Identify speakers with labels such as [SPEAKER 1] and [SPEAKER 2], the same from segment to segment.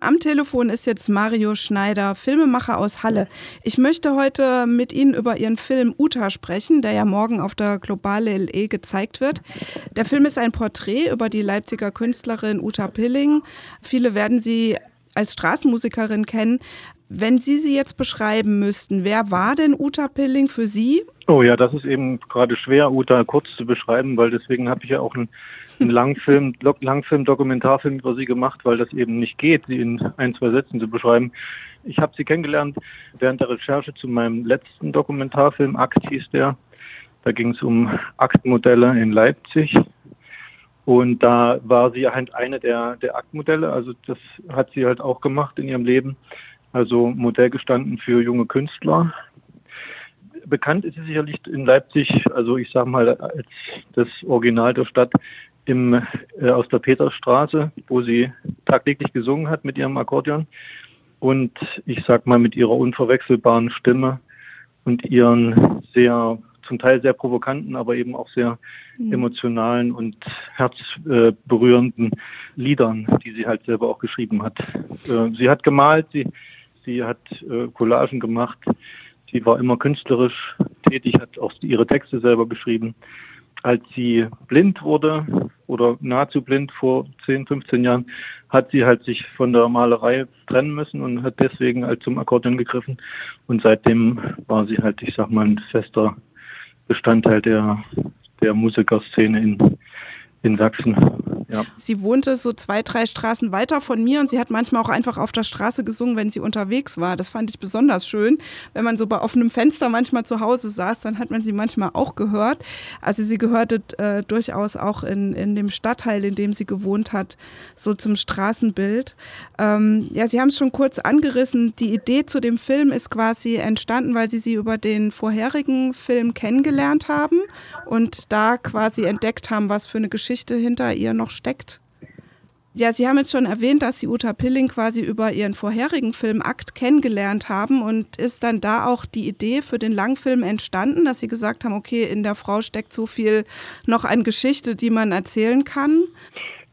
[SPEAKER 1] Am Telefon ist jetzt Mario Schneider, Filmemacher aus Halle. Ich möchte heute mit Ihnen über Ihren Film Uta sprechen, der ja morgen auf der Globale LE gezeigt wird. Der Film ist ein Porträt über die Leipziger Künstlerin Uta Pilling. Viele werden sie als Straßenmusikerin kennen. Wenn Sie sie jetzt beschreiben müssten, wer war denn Uta Pilling für Sie?
[SPEAKER 2] Oh ja, das ist eben gerade schwer, Uta kurz zu beschreiben, weil deswegen habe ich ja auch einen einen Langfilm, Langfilm, Dokumentarfilm über sie gemacht, weil das eben nicht geht, sie in ein, zwei Sätzen zu beschreiben. Ich habe sie kennengelernt während der Recherche zu meinem letzten Dokumentarfilm, Akt hieß der. Da ging es um Aktmodelle in Leipzig. Und da war sie halt eine der, der Aktmodelle. Also das hat sie halt auch gemacht in ihrem Leben. Also Modell gestanden für junge Künstler. Bekannt ist sie sicherlich in Leipzig, also ich sage mal als das Original der Stadt im, äh, aus der Peterstraße, wo sie tagtäglich gesungen hat mit ihrem Akkordeon und ich sag mal mit ihrer unverwechselbaren Stimme und ihren sehr zum Teil sehr provokanten, aber eben auch sehr mhm. emotionalen und herzberührenden Liedern, die sie halt selber auch geschrieben hat. Äh, sie hat gemalt, sie, sie hat äh, Collagen gemacht, sie war immer künstlerisch tätig, hat auch ihre Texte selber geschrieben als sie blind wurde oder nahezu blind vor 10, 15 Jahren, hat sie halt sich von der Malerei trennen müssen und hat deswegen halt zum Akkordeon gegriffen. Und seitdem war sie halt, ich sag mal, ein fester Bestandteil der, der Musikerszene in, in Sachsen.
[SPEAKER 1] Ja. Sie wohnte so zwei, drei Straßen weiter von mir und sie hat manchmal auch einfach auf der Straße gesungen, wenn sie unterwegs war. Das fand ich besonders schön. Wenn man so bei offenem Fenster manchmal zu Hause saß, dann hat man sie manchmal auch gehört. Also sie gehörte äh, durchaus auch in, in dem Stadtteil, in dem sie gewohnt hat, so zum Straßenbild. Ähm, ja, Sie haben es schon kurz angerissen. Die Idee zu dem Film ist quasi entstanden, weil Sie sie über den vorherigen Film kennengelernt haben und da quasi entdeckt haben, was für eine Geschichte hinter ihr noch steckt. Ja, Sie haben jetzt schon erwähnt, dass Sie Uta Pilling quasi über Ihren vorherigen Film Akt kennengelernt haben und ist dann da auch die Idee für den Langfilm entstanden, dass Sie gesagt haben, okay, in der Frau steckt so viel noch an Geschichte, die man erzählen kann?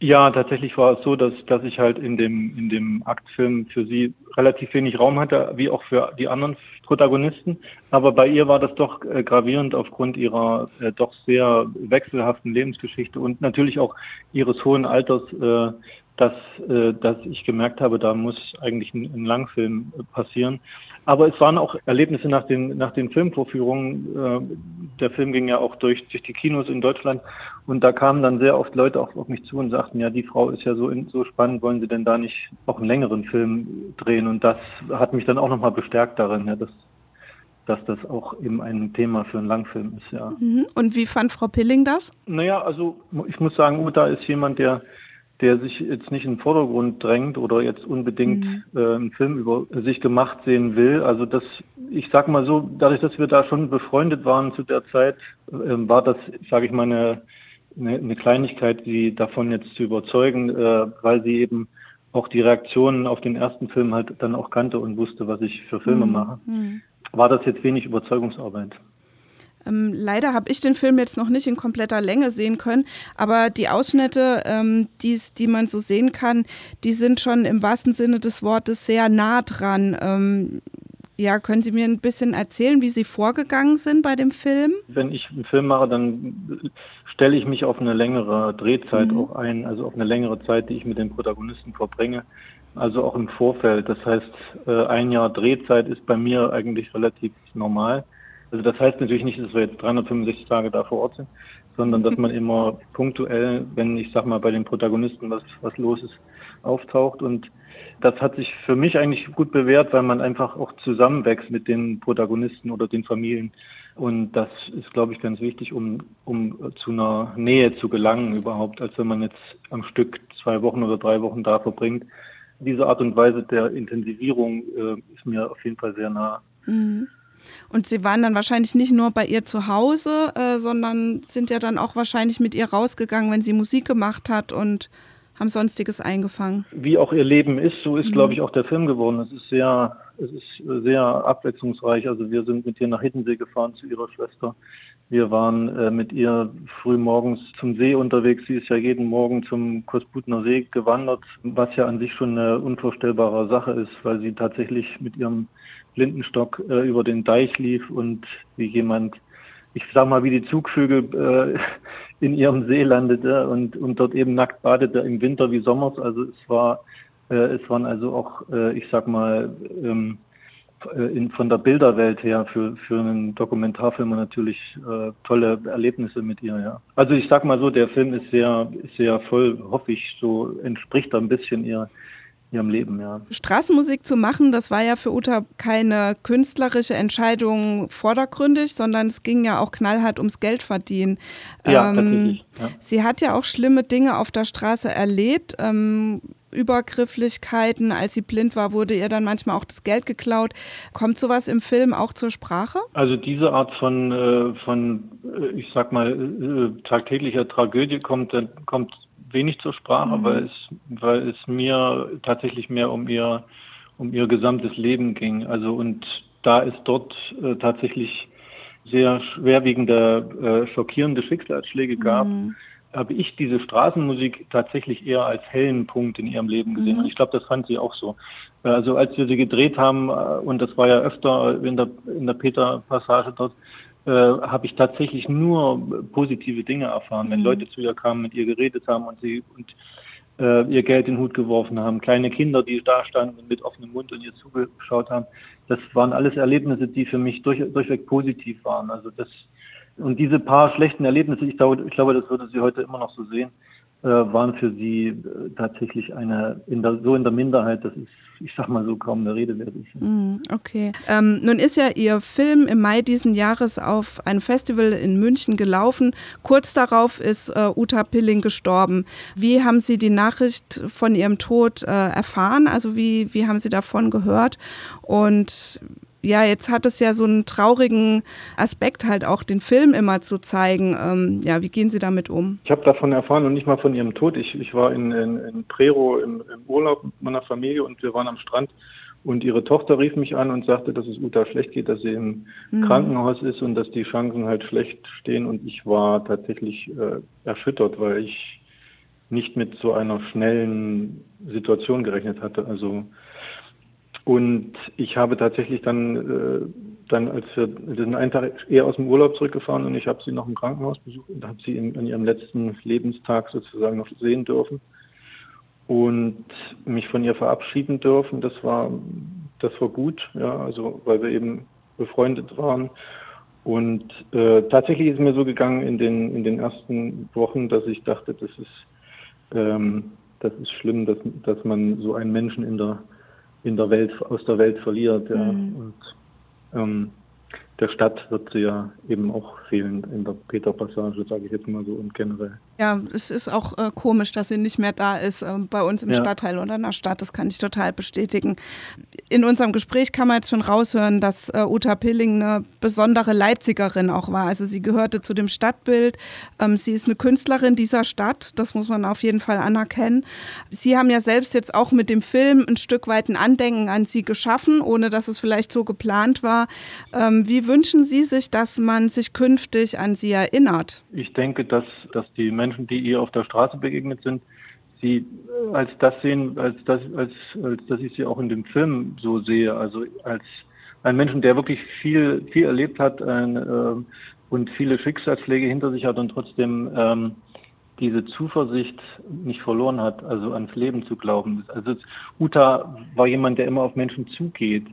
[SPEAKER 2] Ja, tatsächlich war es so, dass, dass ich halt in dem, in dem Aktfilm für sie relativ wenig Raum hatte, wie auch für die anderen Protagonisten. Aber bei ihr war das doch äh, gravierend aufgrund ihrer äh, doch sehr wechselhaften Lebensgeschichte und natürlich auch ihres hohen Alters, äh, dass, äh, dass ich gemerkt habe, da muss eigentlich ein, ein Langfilm äh, passieren. Aber es waren auch Erlebnisse nach den, nach den Filmvorführungen. Äh, der Film ging ja auch durch, durch die Kinos in Deutschland und da kamen dann sehr oft Leute auch auf mich zu und sagten, ja, die Frau ist ja so, in, so spannend, wollen Sie denn da nicht auch einen längeren Film drehen? Und das hat mich dann auch nochmal bestärkt darin, ja, dass, dass das auch eben ein Thema für einen Langfilm ist, ja.
[SPEAKER 1] Mhm. Und wie fand Frau Pilling das?
[SPEAKER 2] Naja, also ich muss sagen, Uta ist jemand, der der sich jetzt nicht in den Vordergrund drängt oder jetzt unbedingt mhm. äh, einen Film über sich gemacht sehen will. Also das, ich sag mal so, dadurch, dass wir da schon befreundet waren zu der Zeit, äh, war das, sage ich mal, eine, eine, Kleinigkeit, sie davon jetzt zu überzeugen, äh, weil sie eben auch die Reaktionen auf den ersten Film halt dann auch kannte und wusste, was ich für Filme mhm. mache. Mhm. War das jetzt wenig Überzeugungsarbeit.
[SPEAKER 1] Ähm, leider habe ich den Film jetzt noch nicht in kompletter Länge sehen können, aber die Ausschnitte, ähm, die man so sehen kann, die sind schon im wahrsten Sinne des Wortes sehr nah dran. Ähm, ja, können Sie mir ein bisschen erzählen, wie Sie vorgegangen sind bei dem Film?
[SPEAKER 2] Wenn ich einen Film mache, dann stelle ich mich auf eine längere Drehzeit mhm. auch ein, also auf eine längere Zeit, die ich mit den Protagonisten verbringe. Also auch im Vorfeld. Das heißt, äh, ein Jahr Drehzeit ist bei mir eigentlich relativ normal. Also das heißt natürlich nicht, dass wir jetzt 365 Tage da vor Ort sind, sondern dass man immer punktuell, wenn ich sag mal bei den Protagonisten was, was los ist, auftaucht. Und das hat sich für mich eigentlich gut bewährt, weil man einfach auch zusammenwächst mit den Protagonisten oder den Familien. Und das ist, glaube ich, ganz wichtig, um, um zu einer Nähe zu gelangen überhaupt, als wenn man jetzt am Stück zwei Wochen oder drei Wochen da verbringt. Diese Art und Weise der Intensivierung äh, ist mir auf jeden Fall sehr nah.
[SPEAKER 1] Mhm. Und Sie waren dann wahrscheinlich nicht nur bei ihr zu Hause, äh, sondern sind ja dann auch wahrscheinlich mit ihr rausgegangen, wenn sie Musik gemacht hat und haben Sonstiges eingefangen.
[SPEAKER 2] Wie auch ihr Leben ist, so ist, mhm. glaube ich, auch der Film geworden. Es ist sehr, es ist sehr abwechslungsreich. Also wir sind mit ihr nach Hiddensee gefahren zu ihrer Schwester. Wir waren äh, mit ihr früh morgens zum See unterwegs. Sie ist ja jeden Morgen zum Kosputner See gewandert, was ja an sich schon eine unvorstellbare Sache ist, weil sie tatsächlich mit ihrem Blindenstock äh, über den Deich lief und wie jemand ich sag mal, wie die Zugvögel äh, in ihrem See landete und, und dort eben nackt badete im Winter wie Sommers. Also es war, äh, es waren also auch, äh, ich sag mal, ähm, äh, in, von der Bilderwelt her für, für einen Dokumentarfilmer natürlich äh, tolle Erlebnisse mit ihr, ja. Also ich sag mal so, der Film ist sehr, sehr voll, hoffe ich, so entspricht da ein bisschen ihr, ihrem Leben, ja.
[SPEAKER 1] Straßenmusik zu machen, das war ja für Uta keine künstlerische Entscheidung vordergründig, sondern es ging ja auch knallhart ums Geld verdienen.
[SPEAKER 2] Ja, ähm, tatsächlich. Ja.
[SPEAKER 1] Sie hat ja auch schlimme Dinge auf der Straße erlebt. Ähm, Übergrifflichkeiten. Als sie blind war, wurde ihr dann manchmal auch das Geld geklaut. Kommt sowas im Film auch zur Sprache?
[SPEAKER 2] Also diese Art von, äh, von äh, ich sag mal, äh, tagtäglicher Tragödie kommt, kommt wenig zur Sprache, mhm. weil, es, weil es mir tatsächlich mehr um ihr, um ihr gesamtes Leben ging. Also und da es dort äh, tatsächlich sehr schwerwiegende, äh, schockierende Schicksalsschläge gab, mhm. Habe ich diese Straßenmusik tatsächlich eher als hellen Punkt in ihrem Leben gesehen. Mhm. Und ich glaube, das fand sie auch so. Also als wir sie gedreht haben, äh, und das war ja öfter in der, in der Peter-Passage dort, äh, habe ich tatsächlich nur positive Dinge erfahren, wenn mhm. Leute zu ihr kamen, mit ihr geredet haben und sie und äh, ihr Geld in den Hut geworfen haben, kleine Kinder, die da standen und mit offenem Mund und ihr zugeschaut haben. Das waren alles Erlebnisse, die für mich durch, durchweg positiv waren. Also das und diese paar schlechten Erlebnisse, ich glaube, ich glaube, das würde sie heute immer noch so sehen, äh, waren für sie äh, tatsächlich eine in der, so in der Minderheit, dass es, ich sag mal so, kaum eine Rede wert ist.
[SPEAKER 1] Mm, okay. Ähm, nun ist ja Ihr Film im Mai diesen Jahres auf einem Festival in München gelaufen. Kurz darauf ist äh, Uta Pilling gestorben. Wie haben Sie die Nachricht von ihrem Tod äh, erfahren? Also wie, wie haben Sie davon gehört? Und ja, jetzt hat es ja so einen traurigen Aspekt halt auch, den Film immer zu zeigen. Ähm, ja, wie gehen Sie damit um?
[SPEAKER 2] Ich habe davon erfahren und nicht mal von ihrem Tod. Ich, ich war in, in, in Prero im, im Urlaub mit meiner Familie und wir waren am Strand und ihre Tochter rief mich an und sagte, dass es Uta schlecht geht, dass sie im mhm. Krankenhaus ist und dass die Chancen halt schlecht stehen. Und ich war tatsächlich äh, erschüttert, weil ich nicht mit so einer schnellen Situation gerechnet hatte. Also und ich habe tatsächlich dann, äh, dann als wir, wir sind einen Tag eher aus dem Urlaub zurückgefahren und ich habe sie noch im Krankenhaus besucht und habe sie in, an ihrem letzten Lebenstag sozusagen noch sehen dürfen und mich von ihr verabschieden dürfen. Das war, das war gut, ja, also weil wir eben befreundet waren. Und äh, tatsächlich ist mir so gegangen in den, in den ersten Wochen, dass ich dachte, das ist, ähm, das ist schlimm, dass, dass man so einen Menschen in der in der Welt, aus der Welt verliert. Ja. Mhm. Und ähm, der Stadt wird sie ja eben auch fehlen in der Peter-Passage, sage ich jetzt mal so und generell.
[SPEAKER 1] Ja, es ist auch äh, komisch, dass sie nicht mehr da ist äh, bei uns im ja. Stadtteil oder in der Stadt. Das kann ich total bestätigen. In unserem Gespräch kann man jetzt schon raushören, dass äh, Uta Pilling eine besondere Leipzigerin auch war. Also sie gehörte zu dem Stadtbild. Ähm, sie ist eine Künstlerin dieser Stadt. Das muss man auf jeden Fall anerkennen. Sie haben ja selbst jetzt auch mit dem Film ein Stück weit ein Andenken an sie geschaffen, ohne dass es vielleicht so geplant war. Ähm, wie wünschen Sie sich, dass man sich künftig an sie erinnert?
[SPEAKER 2] Ich denke, dass, dass die Menschen die ihr auf der Straße begegnet sind, sie als das sehen, als das, als, als dass ich sie auch in dem Film so sehe, also als ein Menschen, der wirklich viel, viel erlebt hat ein, äh, und viele Schicksalsschläge hinter sich hat und trotzdem ähm, diese Zuversicht nicht verloren hat, also ans Leben zu glauben. Also Uta war jemand, der immer auf Menschen zugeht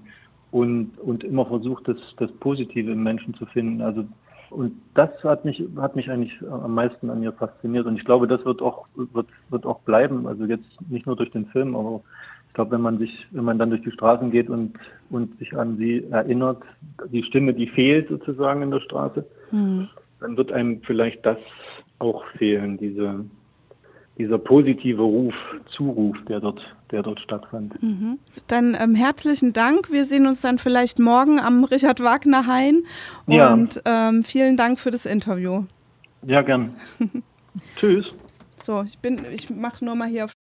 [SPEAKER 2] und, und immer versucht, das, das Positive im Menschen zu finden. Also und das hat mich, hat mich eigentlich am meisten an ihr fasziniert. Und ich glaube, das wird auch, wird, wird auch bleiben. Also jetzt nicht nur durch den Film, aber ich glaube, wenn man sich, wenn man dann durch die Straßen geht und, und sich an sie erinnert, die Stimme, die fehlt sozusagen in der Straße, mhm. dann wird einem vielleicht das auch fehlen, diese, dieser positive Ruf, Zuruf, der dort, der dort stattfand.
[SPEAKER 1] Mhm. Dann ähm, herzlichen Dank. Wir sehen uns dann vielleicht morgen am Richard Wagner Hain. Und ja. ähm, vielen Dank für das Interview.
[SPEAKER 2] Ja, gern. Tschüss.
[SPEAKER 1] So, ich bin, ich mache nur mal hier auf